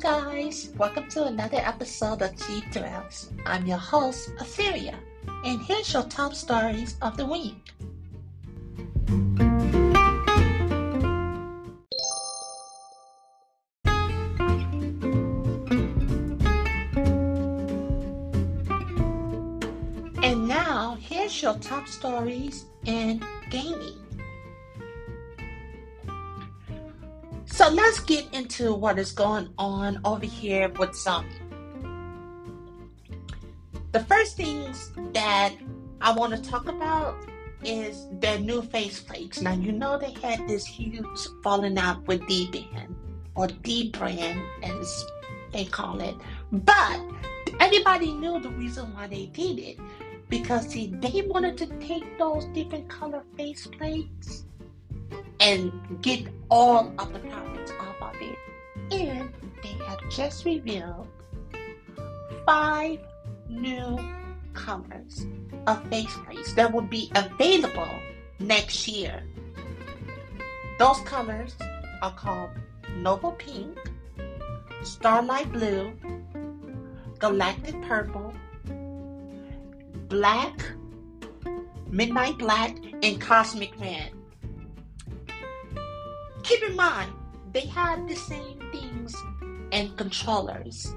Guys, welcome to another episode of Cheap Thrills. I'm your host, Etheria, and here's your top stories of the week. And now, here's your top stories in gaming. So let's get into what is going on over here with Sony. The first things that I want to talk about is their new faceplates. Now you know they had this huge falling out with Dbrand or D brand as they call it, but everybody knew the reason why they did it because see they wanted to take those different color faceplates and get all of the profits off of it. And they have just revealed five new colors of faceplates that will be available next year. Those colors are called Noble Pink, Starlight Blue, Galactic Purple, Black, Midnight Black, and Cosmic Red. Keep in mind, they had the same things and controllers.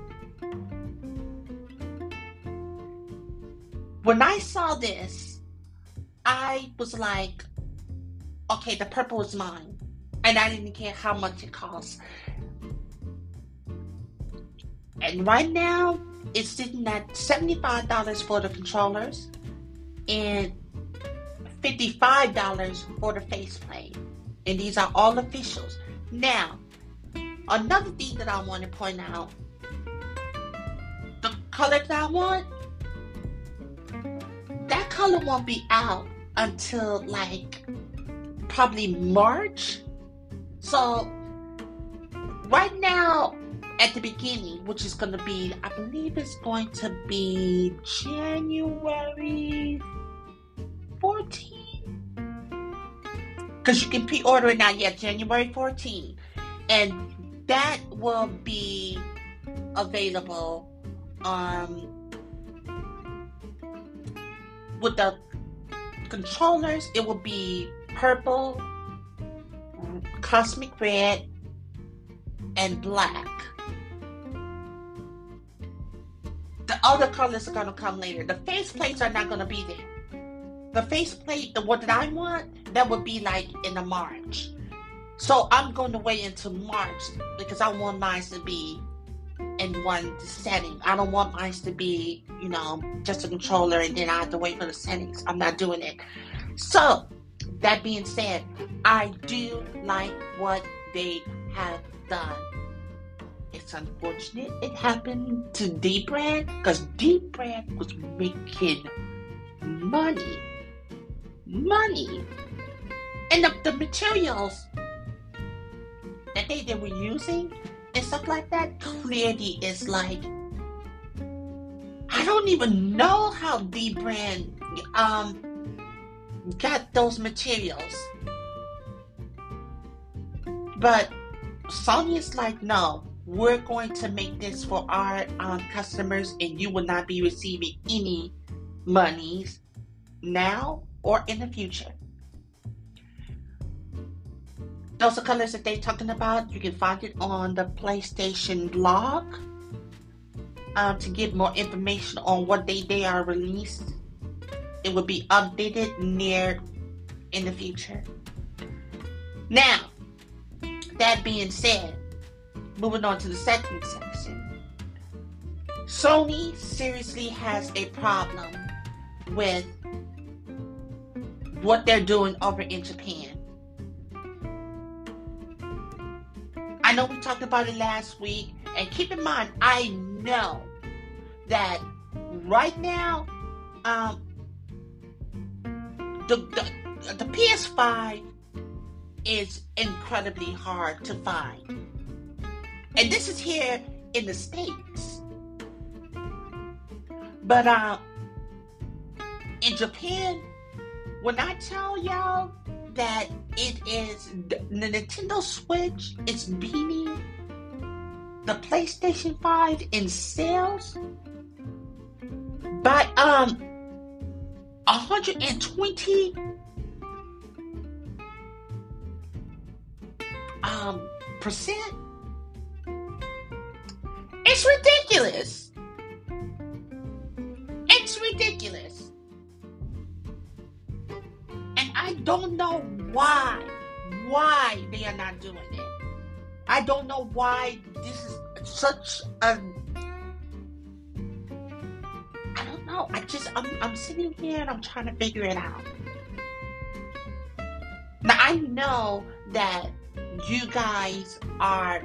When I saw this, I was like, okay, the purple is mine. And I didn't care how much it costs. And right now, it's sitting at $75 for the controllers and $55 for the faceplate. And these are all officials. Now, another thing that I want to point out the color that I want, that color won't be out until like probably March. So, right now, at the beginning, which is going to be, I believe it's going to be January Because you can pre order it now, yeah, January 14th. And that will be available um, with the controllers. It will be purple, cosmic red, and black. The other colors are gonna come later. The face plates are not gonna be there. The face plate, the one that I want, that would be like in the March. So I'm going to wait until March because I want mine to be in one setting. I don't want mine to be, you know, just a controller and then I have to wait for the settings. I'm not doing it. So that being said, I do like what they have done. It's unfortunate it happened to Dbrand because Dbrand was making money. Money. And the, the materials that they, they were using and stuff like that clearly is like I don't even know how Dbrand um got those materials. But Sony is like, no, we're going to make this for our um, customers, and you will not be receiving any monies now or in the future. Those are colors that they're talking about. You can find it on the PlayStation blog um, to get more information on what day they are released. It will be updated near in the future. Now, that being said, moving on to the second section. Sony seriously has a problem with what they're doing over in Japan. I know we talked about it last week, and keep in mind, I know that right now, um, the, the the PS5 is incredibly hard to find, and this is here in the states. But uh, in Japan, when I tell y'all that it is the Nintendo Switch it's beating the PlayStation 5 in sales by um 120 um percent. It's ridiculous. It's ridiculous. I don't know why why they are not doing it. I don't know why this is such a I don't know. I just I'm I'm sitting here and I'm trying to figure it out. Now I know that you guys are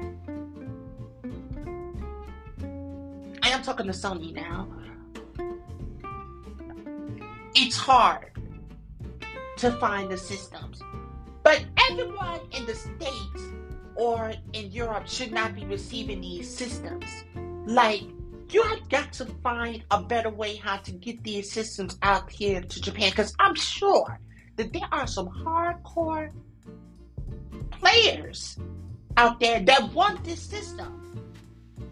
I am talking to Sony now. It's hard to find the systems. But everyone in the States or in Europe should not be receiving these systems. Like, you have got to find a better way how to get these systems out here to Japan because I'm sure that there are some hardcore players out there that want this system.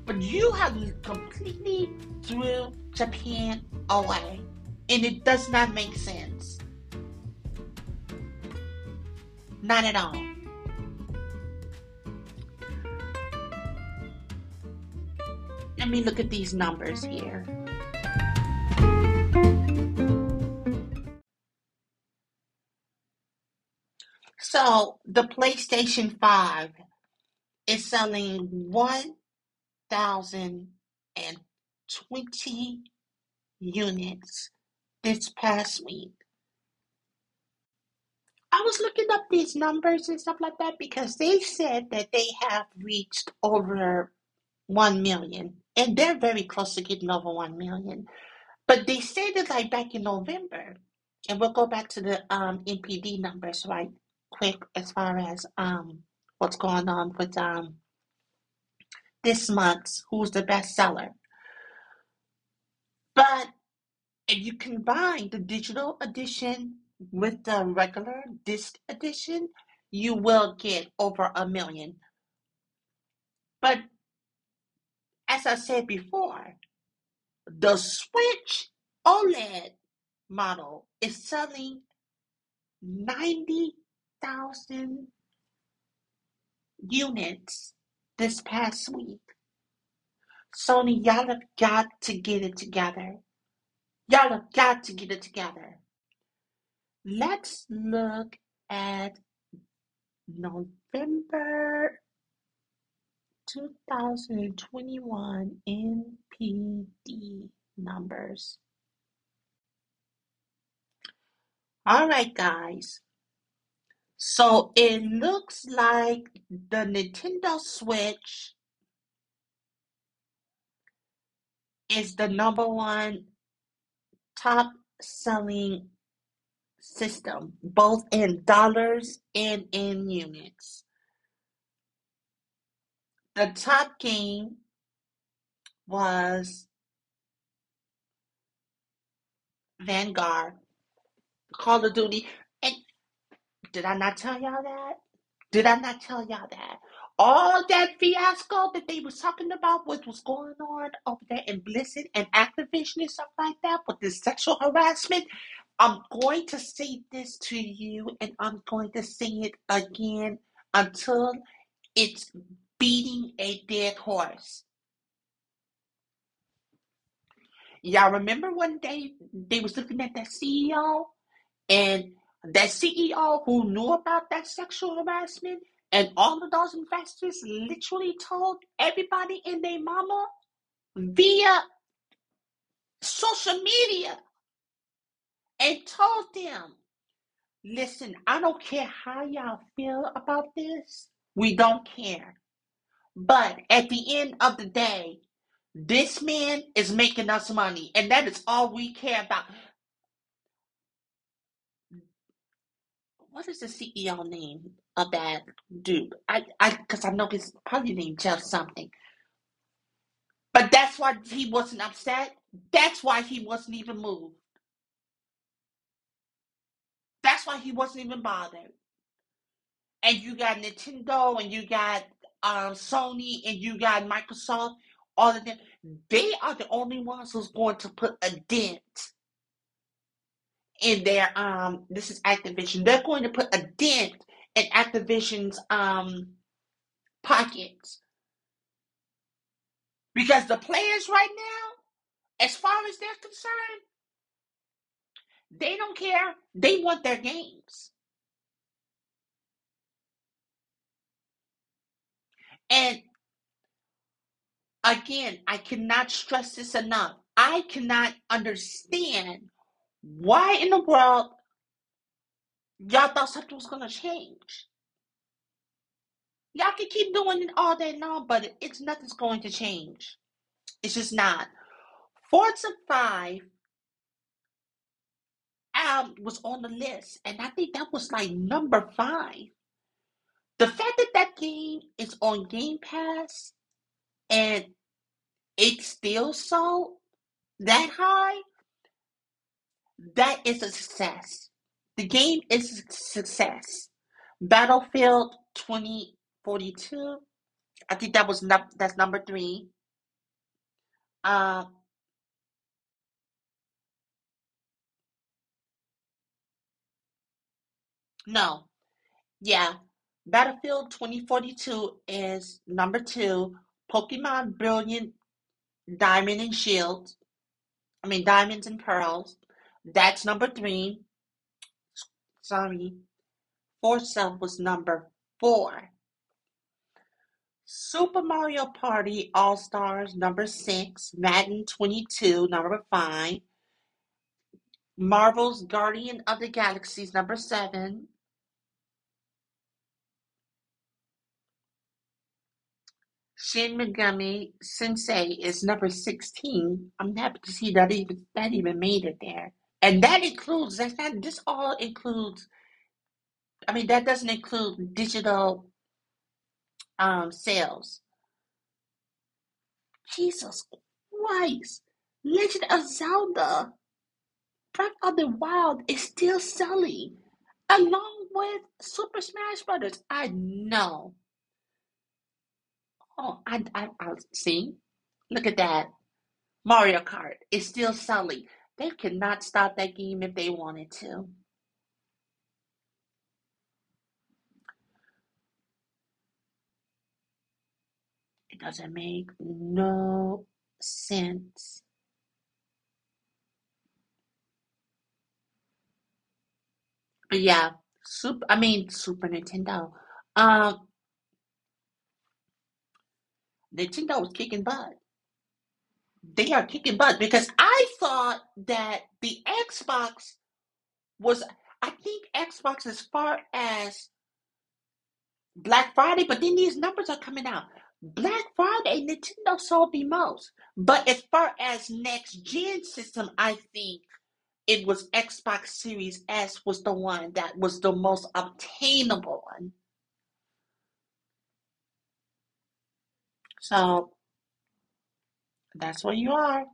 But you have completely threw Japan away. And it does not make sense. Not at all. Let me look at these numbers here. So the PlayStation 5 is selling 1,020 units this past week. I was looking up these numbers and stuff like that because they said that they have reached over 1 million and they're very close to getting over 1 million. But they it like back in November, and we'll go back to the um, NPD numbers right quick as far as um, what's going on with um, this month's who's the best seller. But if you combine the digital edition with the regular disc edition, you will get over a million. But as I said before, the Switch OLED model is selling 90,000 units this past week. Sony, y'all have got to get it together. Y'all have got to get it together. Let's look at November 2021 NPD numbers. All right, guys. So it looks like the Nintendo Switch is the number one top selling system, both in dollars and in units. The top game was Vanguard, Call of Duty. And did I not tell y'all that? Did I not tell y'all that? All that fiasco that they was talking about, what was going on over there in Blizzard and Activision and stuff like that, with this sexual harassment, I'm going to say this to you and I'm going to say it again until it's beating a dead horse. Y'all remember one day they was looking at that CEO and that CEO who knew about that sexual harassment and all of those investors literally told everybody and their mama via social media and told them, listen, I don't care how y'all feel about this. We don't care. But at the end of the day, this man is making us money, and that is all we care about. What is the CEO name of that dude? I, I, because I know his probably named Jeff something. But that's why he wasn't upset. That's why he wasn't even moved. Why he wasn't even bothered. And you got Nintendo, and you got um, Sony and you got Microsoft, all of them, they are the only ones who's going to put a dent in their um this is Activision. They're going to put a dent in Activision's um pockets. Because the players right now, as far as they're concerned, they don't care. They want their games. And again, I cannot stress this enough. I cannot understand why in the world y'all thought something was gonna change. Y'all can keep doing it all day long, but it's nothing's going to change. It's just not. Forza 5 um, was on the list, and I think that was like number five. The fact that that game is on Game Pass and it's still sold that high, that is a success. The game is a success. Battlefield 2042, I think that was num- that's number three. Uh, no, yeah, Battlefield 2042 is number two. Pokemon Brilliant Diamond and Shield, I mean Diamonds and Pearls, that's number three. Sorry, Forza was number four. Super Mario Party All Stars number six, Madden 22 number five, Marvel's Guardian of the Galaxies number seven, Shin Megami Tensei is number 16. I'm happy to see that even that even made it there. And that includes that's not this all includes I mean that doesn't include digital um sales. Jesus Christ. Legend of Zelda Breath of the Wild is still selling along with Super Smash Brothers. I know. Oh, I, I, I see. Look at that. Mario Kart is still selling. They could not stop that game if they wanted to. It doesn't make no sense. But yeah, super. I mean, Super Nintendo. Um, Nintendo was kicking butt. They are kicking butt because I thought that the Xbox was. I think Xbox as far as Black Friday, but then these numbers are coming out. Black Friday, Nintendo sold the most. But as far as next gen system, I think it was Xbox Series S was the one that was the most obtainable one. So that's where you are.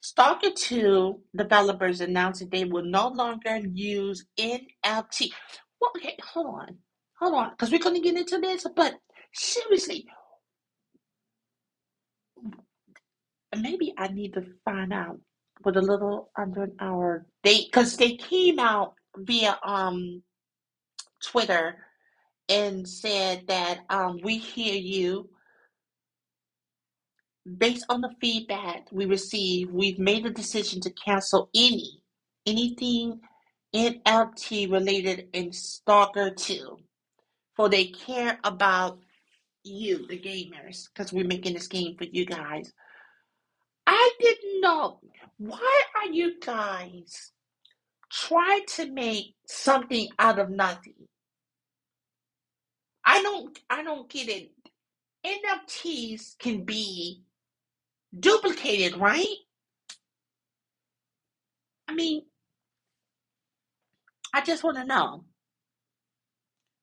Stalker 2 developers announced that they will no longer use NFT. Well, okay, hold on. Hold on, because we're going to get into this, but seriously, maybe I need to find out with a little under an hour date because they came out via um Twitter and said that um we hear you. Based on the feedback we received we've made a decision to cancel any anything NFT related in Stalker 2 for they care about you the gamers because we're making this game for you guys. I didn't know. Why are you guys trying to make something out of nothing I don't I don't get it. NFTs can be duplicated, right? I mean, I just want to know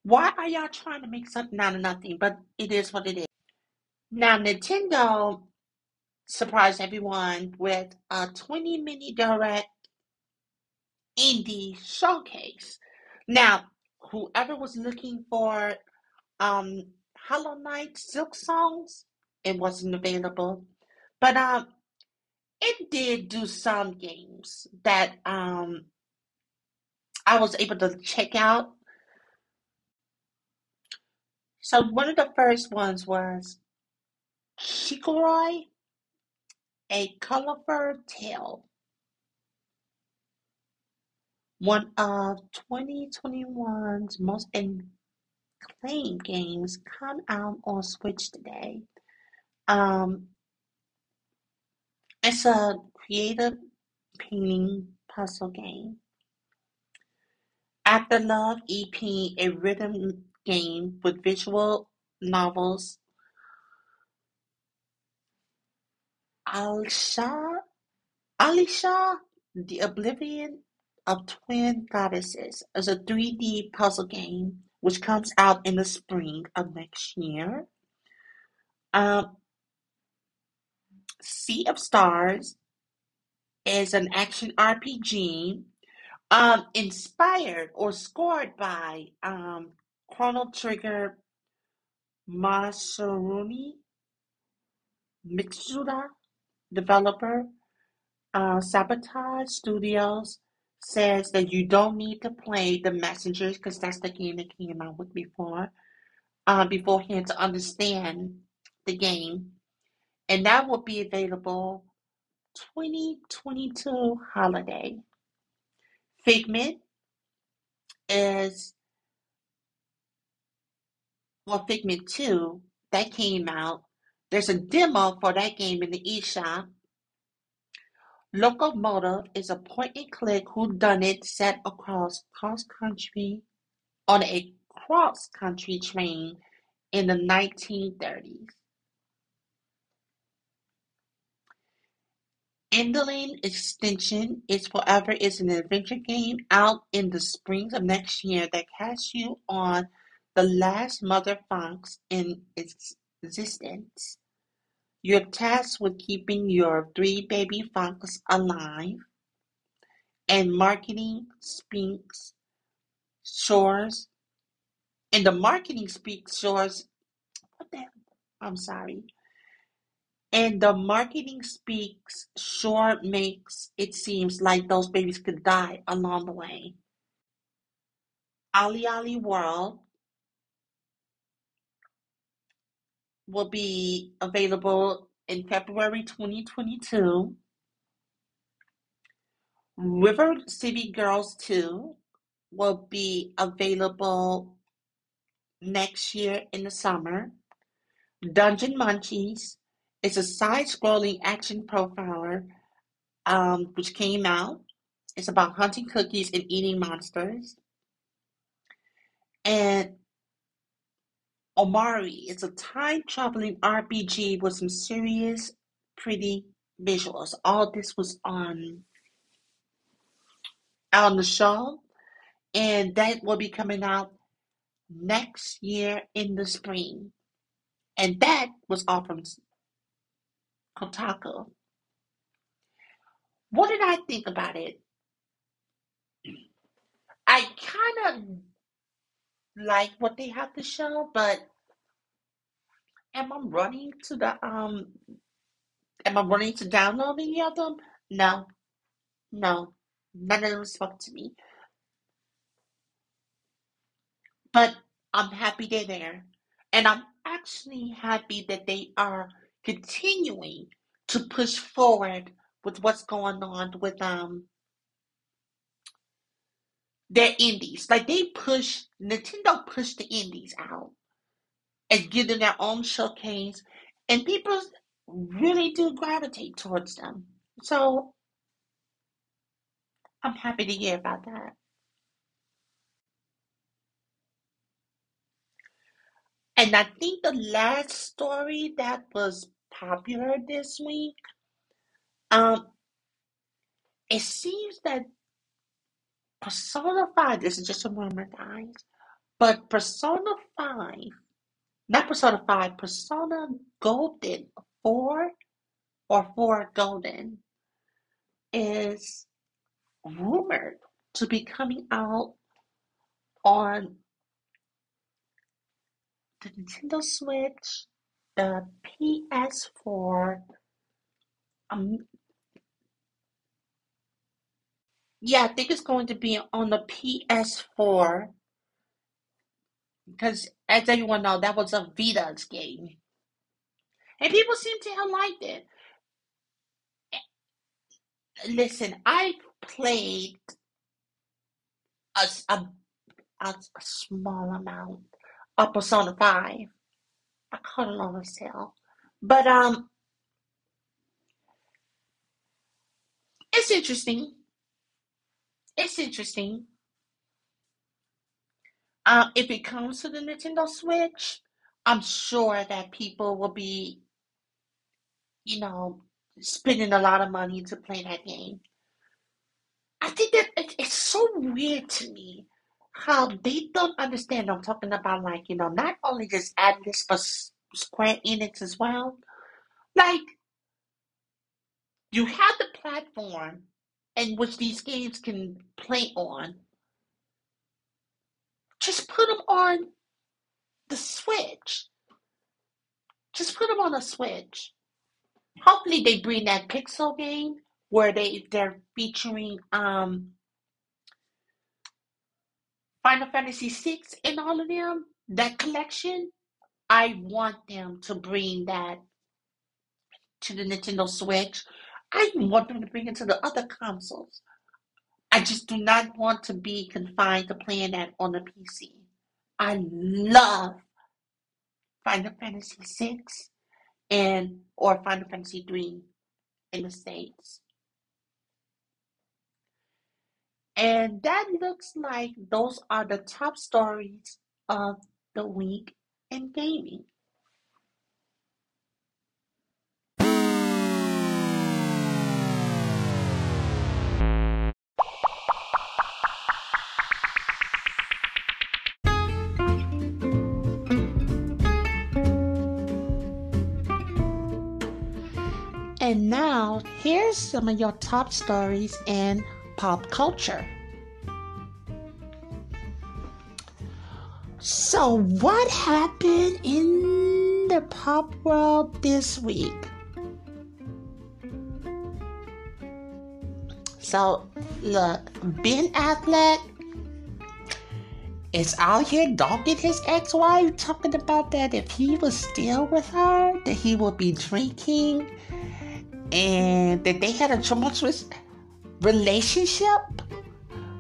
why are y'all trying to make something out of nothing? But it is what it is. Now, Nintendo surprised everyone with a 20 mini direct indie showcase. Now, whoever was looking for um Hollow Knight Silk Songs. It wasn't available. But um it did do some games that um I was able to check out. So one of the first ones was Chicory, a colorful tale. One of 2021's most acclaimed games come out on Switch today. Um, it's a creative painting puzzle game. After Love EP, a rhythm game with visual novels. Alisha, Alisha, The Oblivion of Twin Goddesses is a three-D puzzle game which comes out in the spring of next year. Um, Sea of Stars is an action RPG um, inspired or scored by um, Chrono Trigger Yasunori Mitsuda, developer. Uh, Sabotage Studios says that you don't need to play The Messengers because that's the game that came out with before, uh, beforehand to understand the game. And that will be available 2022 holiday. Figment is well Figment 2 that came out. There's a demo for that game in the eShop. Locomotive is a point-and-click whodunit set across cross-country on a cross-country train in the 1930s. Endling Extinction is Forever is an adventure game out in the spring of next year that casts you on the last mother funks in existence. You're tasked with keeping your three baby funks alive, and marketing speaks shores. And the marketing speaks shores. What the? I'm sorry. And the marketing speaks sure makes it seems like those babies could die along the way. OlliOlli World will be available in February 2022. River City Girls 2 will be available next year in the summer. Dungeon Munchies it's a side-scrolling action profiler um, which came out. It's about hunting cookies and eating monsters. And Omori is a time-traveling RPG with some serious, pretty visuals. All this was on the show, and that will be coming out next year in the spring. And that was all from Kotaku. What did I think about it? I kind of like what they have to show, but am I running to the um? Am I running to download any of them? No, no, none of them spoke to me. But I'm happy they're there, and I'm actually happy that they are continuing to push forward with what's going on with um their indies. Like they push Nintendo pushed the indies out and give them their own showcase, and people really do gravitate towards them. So I'm happy to hear about that. And I think the last story that was popular this week, um, it seems that Persona 5, this is just a rumor, guys, but Persona 5, not Persona 5, Persona Golden 4 or 4 Golden is rumored to be coming out on the Nintendo Switch, the PS4, um, yeah, I think it's going to be on the PS4 because, as everyone knows, that was a Vita's game, and people seem to have liked it. Listen, I played a, a, a, small amount of Persona 5. I caught it on a sale. But um it's interesting. It's interesting. Uh, if it comes to the Nintendo Switch, I'm sure that people will be, you know, spending a lot of money to play that game. I think that it, it's so weird to me how they don't understand. I'm talking about like you know not only just Atlus but Square Enix as well. Like you have the platform in which these games can play on. Just put them on the Switch. Just put them on a Switch. Hopefully they bring that Pixel game where they they're featuring um Final Fantasy VI and all of them, that collection. I want them to bring that to the Nintendo Switch. I want them to bring it to the other consoles. I just do not want to be confined to playing that on the PC. I love Final Fantasy VI and or Final Fantasy III in the States. And that looks like those are the top stories of the week in gaming. And now, here's some of your top stories in pop culture. So, what happened in the pop world this week? So, look, Ben Affleck is out here dogging his ex wife, talking about that if he was still with her, that he would be drinking and that they had a tumultuous relationship.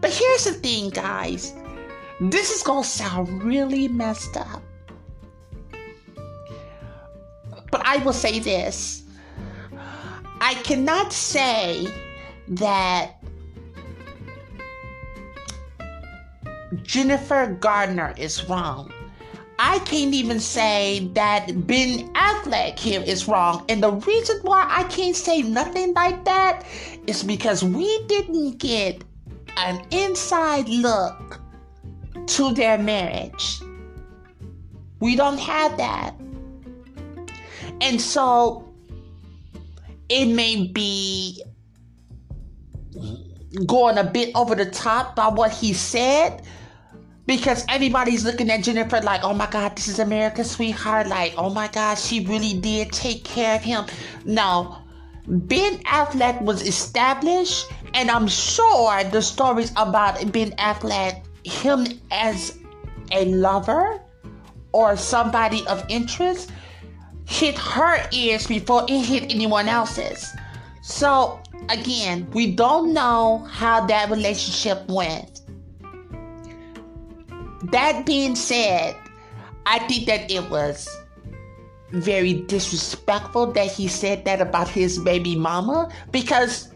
But here's the thing, guys. This is gonna sound really messed up. But I will say this. I cannot say that Jennifer Garner is wrong. I can't even say that Ben Affleck here is wrong. And the reason why I can't say nothing like that is because we didn't get an inside look to their marriage. We don't have that. And so it may be going a bit over the top by what he said because everybody's looking at Jennifer like, oh my God, this is America's sweetheart. Like, oh my God, she really did take care of him. No, Ben Affleck was established, and I'm sure the stories about Ben Affleck, him as a lover or somebody of interest, hit her ears before it hit anyone else's. So, again, we don't know how that relationship went. That being said, I think that it was very disrespectful that he said that about his baby mama because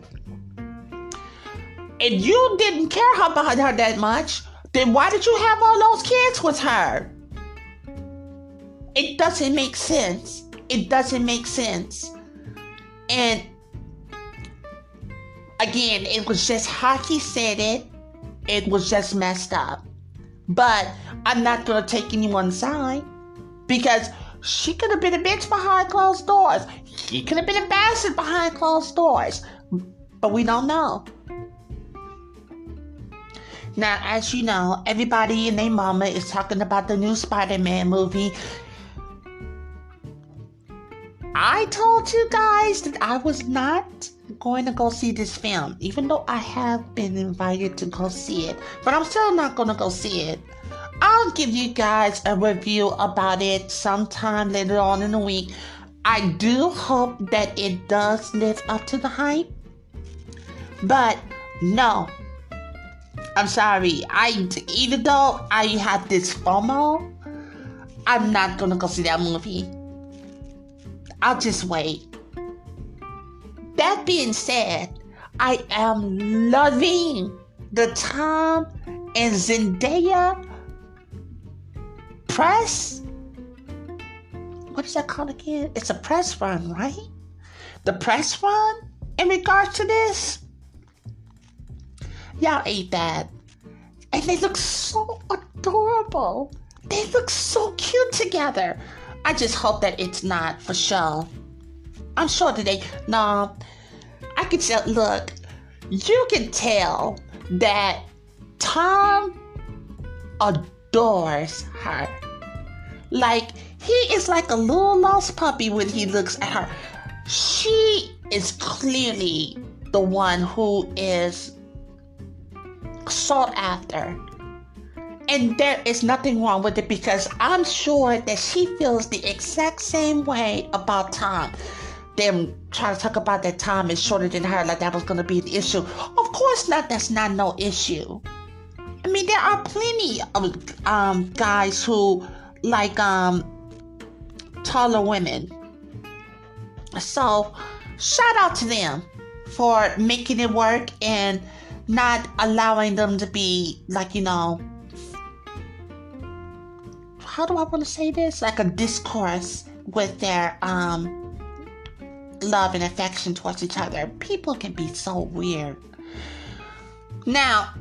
if you didn't care about her that much, then why did you have all those kids with her? It doesn't make sense. It doesn't make sense. And again, it was just how he said it. It was just messed up. But I'm not to take anyone's side because she could have been a bitch behind closed doors. He could have been a bastard behind closed doors. But we don't know. Now, as you know, everybody and their mama is talking about the new Spider Man movie. I told you guys that I was not going to go see this film, even though I have been invited to go see it. But I'm still not going to go see it. I'll give you guys a review about it sometime later on in the week. I do hope that it does live up to the hype. But no, I'm sorry. I even though I have this FOMO, I'm not gonna go see that movie. I'll just wait. That being said, I am loving the Tom and Zendaya press. What is that called again? It's a press run, right? The press run in regards to this. Y'all ate that. And they look so adorable. They look so cute together. I just hope that it's not for show. I'm sure they. No, I can tell. Look, you can tell that Tom adores her. Like, he is like a little lost puppy when he looks at her. She is clearly the one who is sought after. And there is nothing wrong with it because I'm sure that she feels the exact same way about Tom. Them trying to talk about that Tom is shorter than her, like that was going to be an issue. Of course not, that's not no issue. I mean, there are plenty of um, guys who like um, taller women. So, shout out to them for making it work and not allowing them to be like you know how do I want to say this? Like a discourse with their um love and affection towards each other. People can be so weird. Now,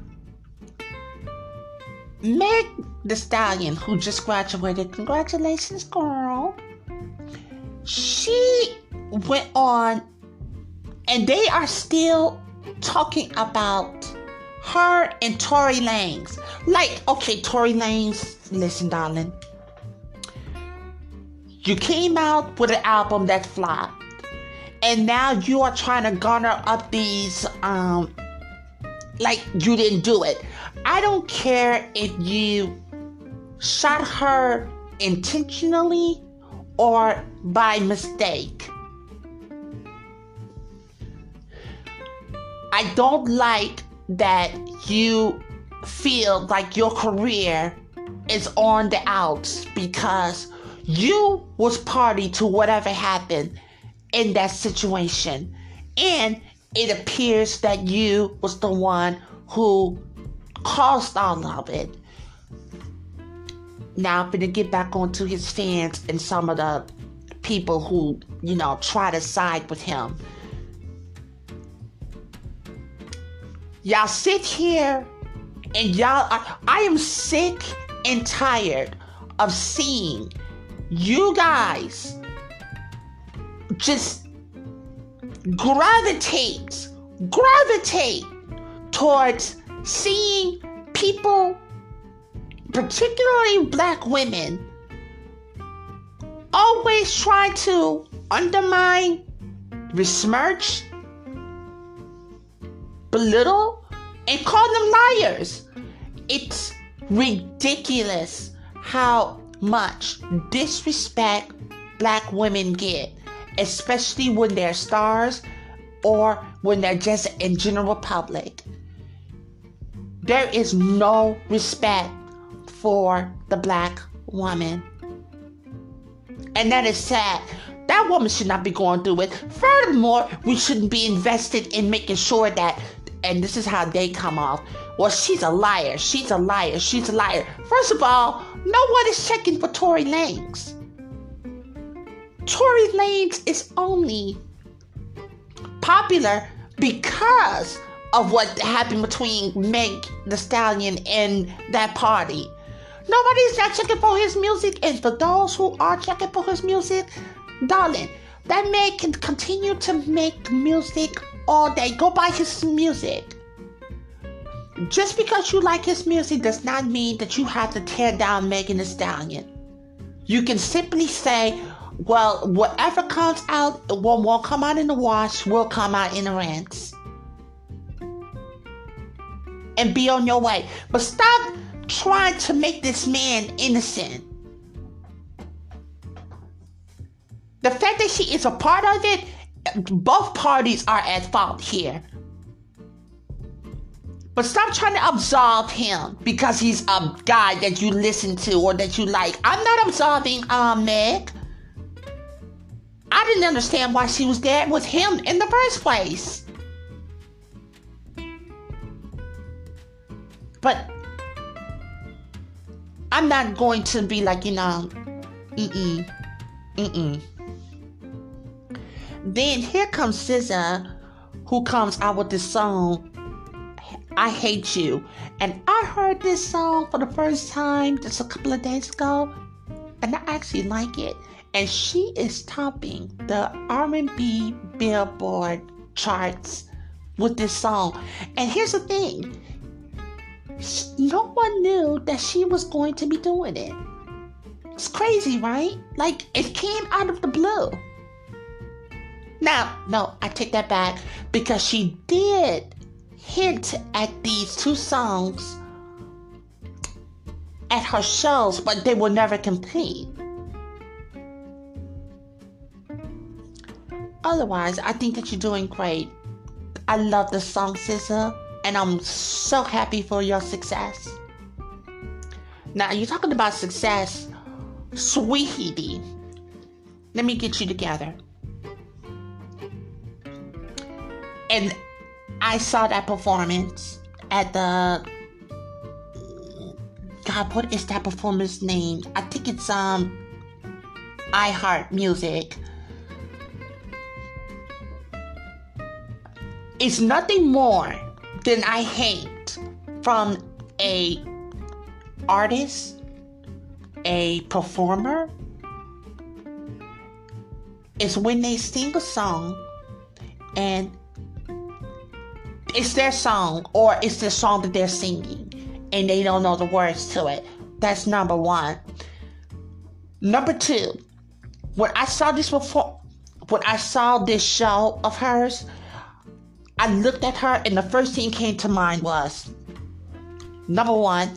Meg Thee Stallion, who just graduated, congratulations, girl. She went on, and they are still talking about her and Tory Lanez. Like, okay, Tory Lanez, listen, darling. You came out with an album that flopped. And now you are trying to garner up these, um, like you didn't do it. I don't care if you shot her intentionally or by mistake. I don't like that you feel like your career is on the outs because you was party to whatever happened in that situation. And it appears that you was the one who caused all of it. Now i'm gonna get back onto his fans and some of the people who you know try to side with him. Y'all sit here and y'all, I, I am sick and tired of seeing you guys just gravitate, gravitate towards seeing people, particularly black women, always try to undermine, besmirch, belittle and call them liars. It's ridiculous how much disrespect black women get, especially when they're stars or when they're just in general public. There is no respect for the black woman. And that is sad. That woman should not be going through it. Furthermore, we shouldn't be invested in making sure that and this is how they come off. Well, she's a liar. She's a liar. She's a liar. First of all, no one is checking for Tory Lanez. Tory Lanez is only popular because of what happened between Meg Thee Stallion and that party. Nobody's not checking for his music, and for those who are checking for his music, darling, that man can continue to make music all day. Go buy his music. just because you like his music does not mean that you have to tear down Megan Thee Stallion. You can simply say, well, whatever comes out, what won't come out in the wash will come out in the rinse. And be on your way. But stop trying to make this man innocent. The fact that she is a part of it, both parties are at fault here. But stop trying to absolve him because he's a guy that you listen to or that you like. I'm not absolving um Meg. I didn't understand why she was there with him in the first place. But I'm not going to be like, you know, mm-mm, mm-mm. Then here comes SZA, who comes out with this song, I Hate You. And I heard this song for the first time just a couple of days ago, and I actually like it. And she is topping the R&B Billboard charts with this song. And here's the thing no one knew that she was going to be doing it. It's crazy, right? Like, it came out of the blue. Now, no, I take that back because she did hint at these two songs at her shows, but they were never complete. Otherwise, I think that you're doing great. I love the song, SZA and I'm so happy for your success. Now, you're talking about success, sweetie. Let me get you together. And I saw that performance at the God, what is that performance name? I think it's um iHeart Music. It's nothing more than I hate from a artist, a performer, is when they sing a song and it's their song or it's the song that they're singing and they don't know the words to it. That's number one. Number two, when I saw this before, when I saw this show of hers, I looked at her, and the first thing came to mind was number one,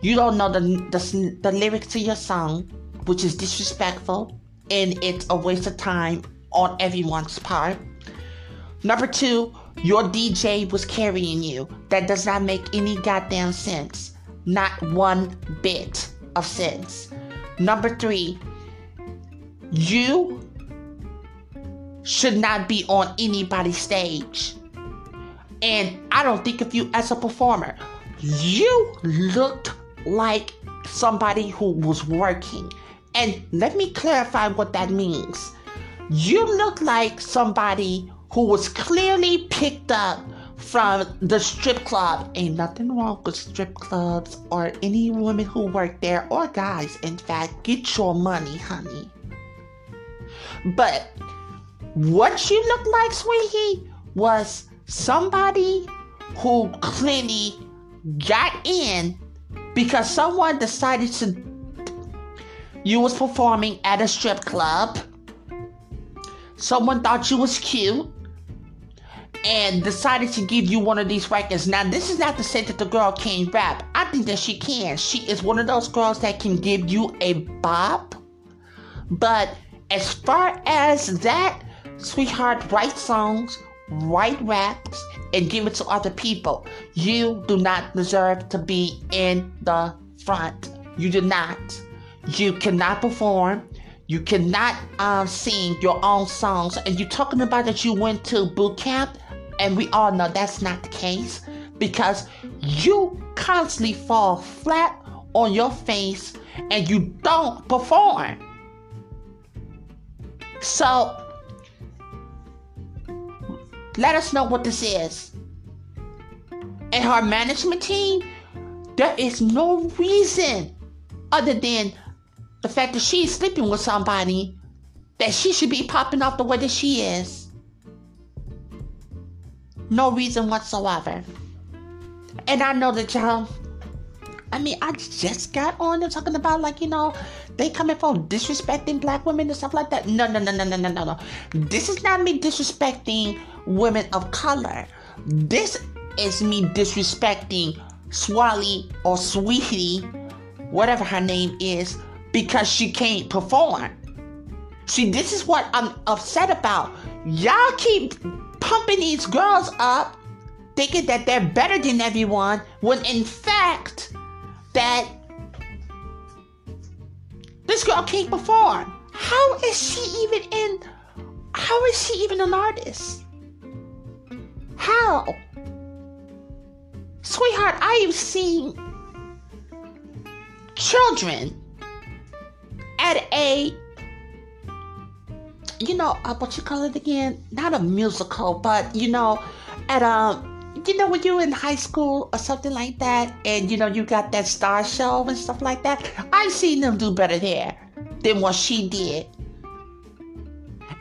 you don't know the, the, the lyrics to your song, which is disrespectful and it's a waste of time on everyone's part. Number two, your DJ was carrying you. That does not make any goddamn sense. Not one bit of sense. Number three, you should not be on anybody's stage. And I don't think of you as a performer. You looked like somebody who was working. And let me clarify what that means. You look like somebody who was clearly picked up from the strip club. Ain't nothing wrong with strip clubs or any women who work there or guys. In fact, get your money, honey. But what you look like, sweetie, was somebody who clearly got in because someone decided to you was performing at a strip club someone thought you was cute and decided to give you one of these records. Now, this is not to say that the girl can't rap. I think that she can. She is one of those girls that can give you a bop. But as far as that, sweetheart, write songs, write raps and give it to other people. You do not deserve to be in the front. You do not. You cannot perform. You cannot um, sing your own songs. And you're talking about that you went to boot camp, and we all know that's not the case because you constantly fall flat on your face and you don't perform. So let us know what this is. And her management team, there is no reason other than the fact that she's sleeping with somebody that she should be popping off the way that she is. No reason whatsoever. And I know that y'all I mean, I just got on and talking about like, you know, they coming for disrespecting black women and stuff like that. No, no, no, no, no, no, no, no. This is not me disrespecting women of color. This is me disrespecting Swally or Saweetie, whatever her name is, because she can't perform. See, this is what I'm upset about. Y'all keep pumping these girls up, thinking that they're better than everyone, when in fact, that this girl can't perform. How is she even in? How is she even an artist? How? Sweetheart, I have seen children at a you know uh, what you call it again not a musical but you know at a you know when you're in high school or something like that and you know you got that star show and stuff like that i've seen them do better there than what she did.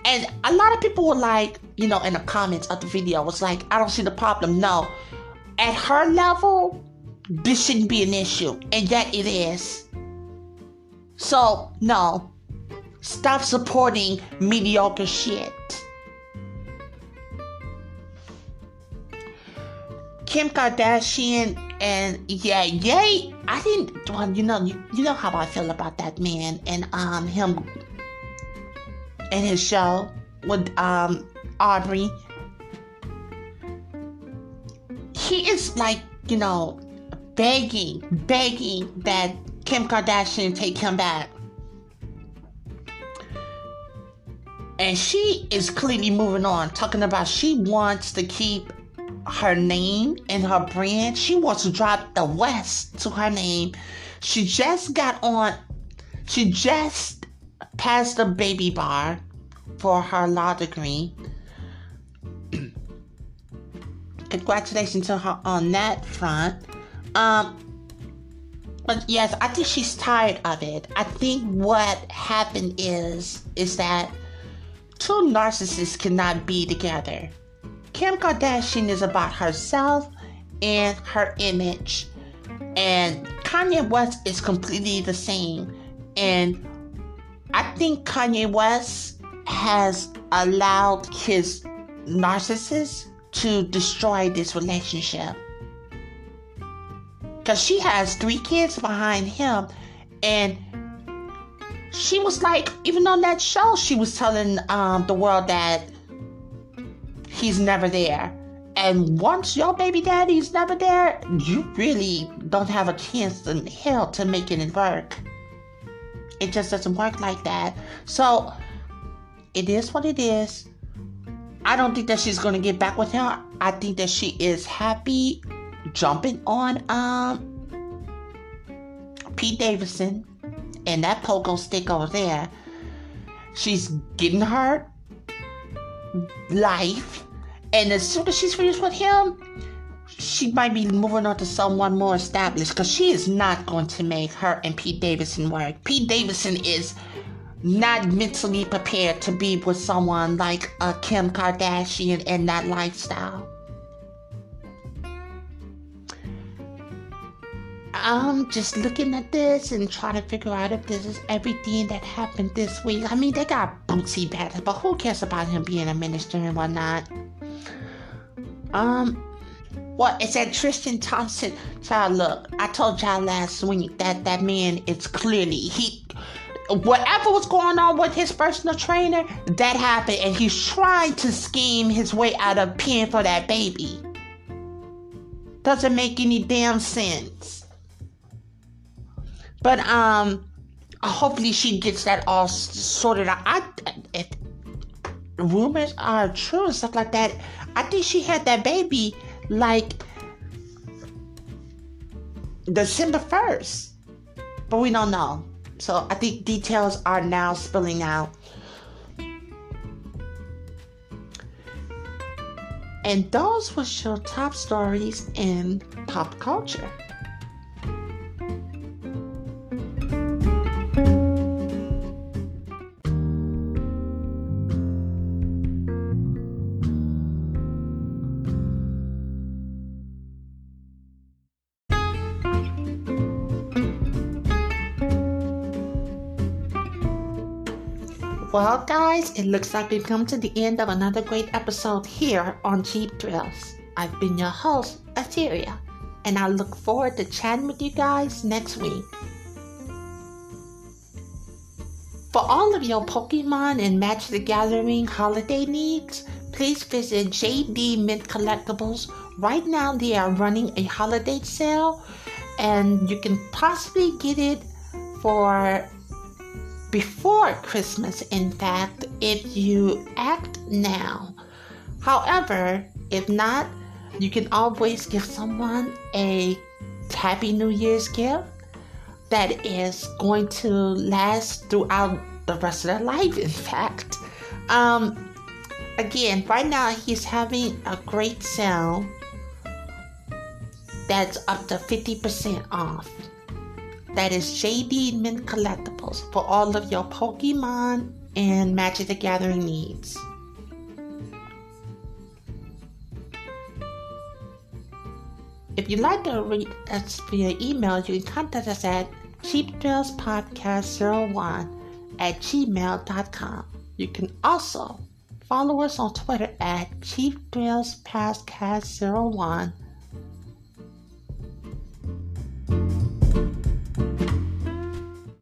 And a lot of people were like you know in the comments of the video was like i don't see the problem. No. At her level this shouldn't be an issue and yet it is. So no. Stop supporting mediocre shit Kim Kardashian and yeah, yay! I didn't. Well, you know, you, you know how I feel about that man and um him and his show with um Aubrey. He is like you know begging, begging that Kim Kardashian take him back. And she is clearly moving on, talking about she wants to keep her name and her brand. She wants to drop the West to her name. She just got on, she just passed the baby bar for her law degree. Congratulations to her on that front. Um, but yes, I think she's tired of it. I think what happened is is that two narcissists cannot be together. Kim Kardashian is about herself and her image. And Kanye West is completely the same. And I think Kanye West has allowed his narcissist to destroy this relationship. Because she has three kids behind him. And she was like, even on that show, she was telling um, the world that he's never there. And once your baby daddy's never there, you really don't have a chance in hell to make it work. It just doesn't work like that. So it is what it is. I don't think that she's gonna get back with him. I think that she is happy jumping on um Pete Davidson and that pogo stick over there. She's getting her life and as soon as she's finished with him, she might be moving on to someone more established because she is not going to make her and Pete Davidson work. Pete Davidson is not mentally prepared to be with someone like a Kim Kardashian and that lifestyle. I'm just looking at this and trying to figure out if this is everything that happened this week. I mean, they got Bootsy back, but who cares about him being a minister and whatnot? Um, what is that Tristan Thompson? Child, look, I told y'all last week that that man is clearly he. Whatever was going on with his personal trainer, that happened, and he's trying to scheme his way out of paying for that baby. Doesn't make any damn sense. But um, hopefully she gets that all sorted out. I, if rumors are true and stuff like that, I think she had that baby like December 1st. But we don't know. So I think details are now spilling out. And those were your top stories in pop culture. Well, guys, it looks like we've come to the end of another great episode here on Cheap Thrills. I've been your host, Etheria, and I look forward to chatting with you guys next week. For all of your Pokemon and Magic the Gathering holiday needs, please visit JD Mint Collectibles. Right now, they are running a holiday sale, and you can possibly get it for before Christmas, in fact, if you act now. However, if not, you can always give someone a Happy New Year's gift that is going to last throughout the rest of their life, in fact. Um, again, right now he's having a great sale that's up to 50% off. That is JD Mint Collectibles for all of your Pokemon and Magic the Gathering needs. If you'd like to reach us via email, you can contact us at cheapthrillspodcast01 at gmail.com. You can also follow us on Twitter at cheapthrillspodcast01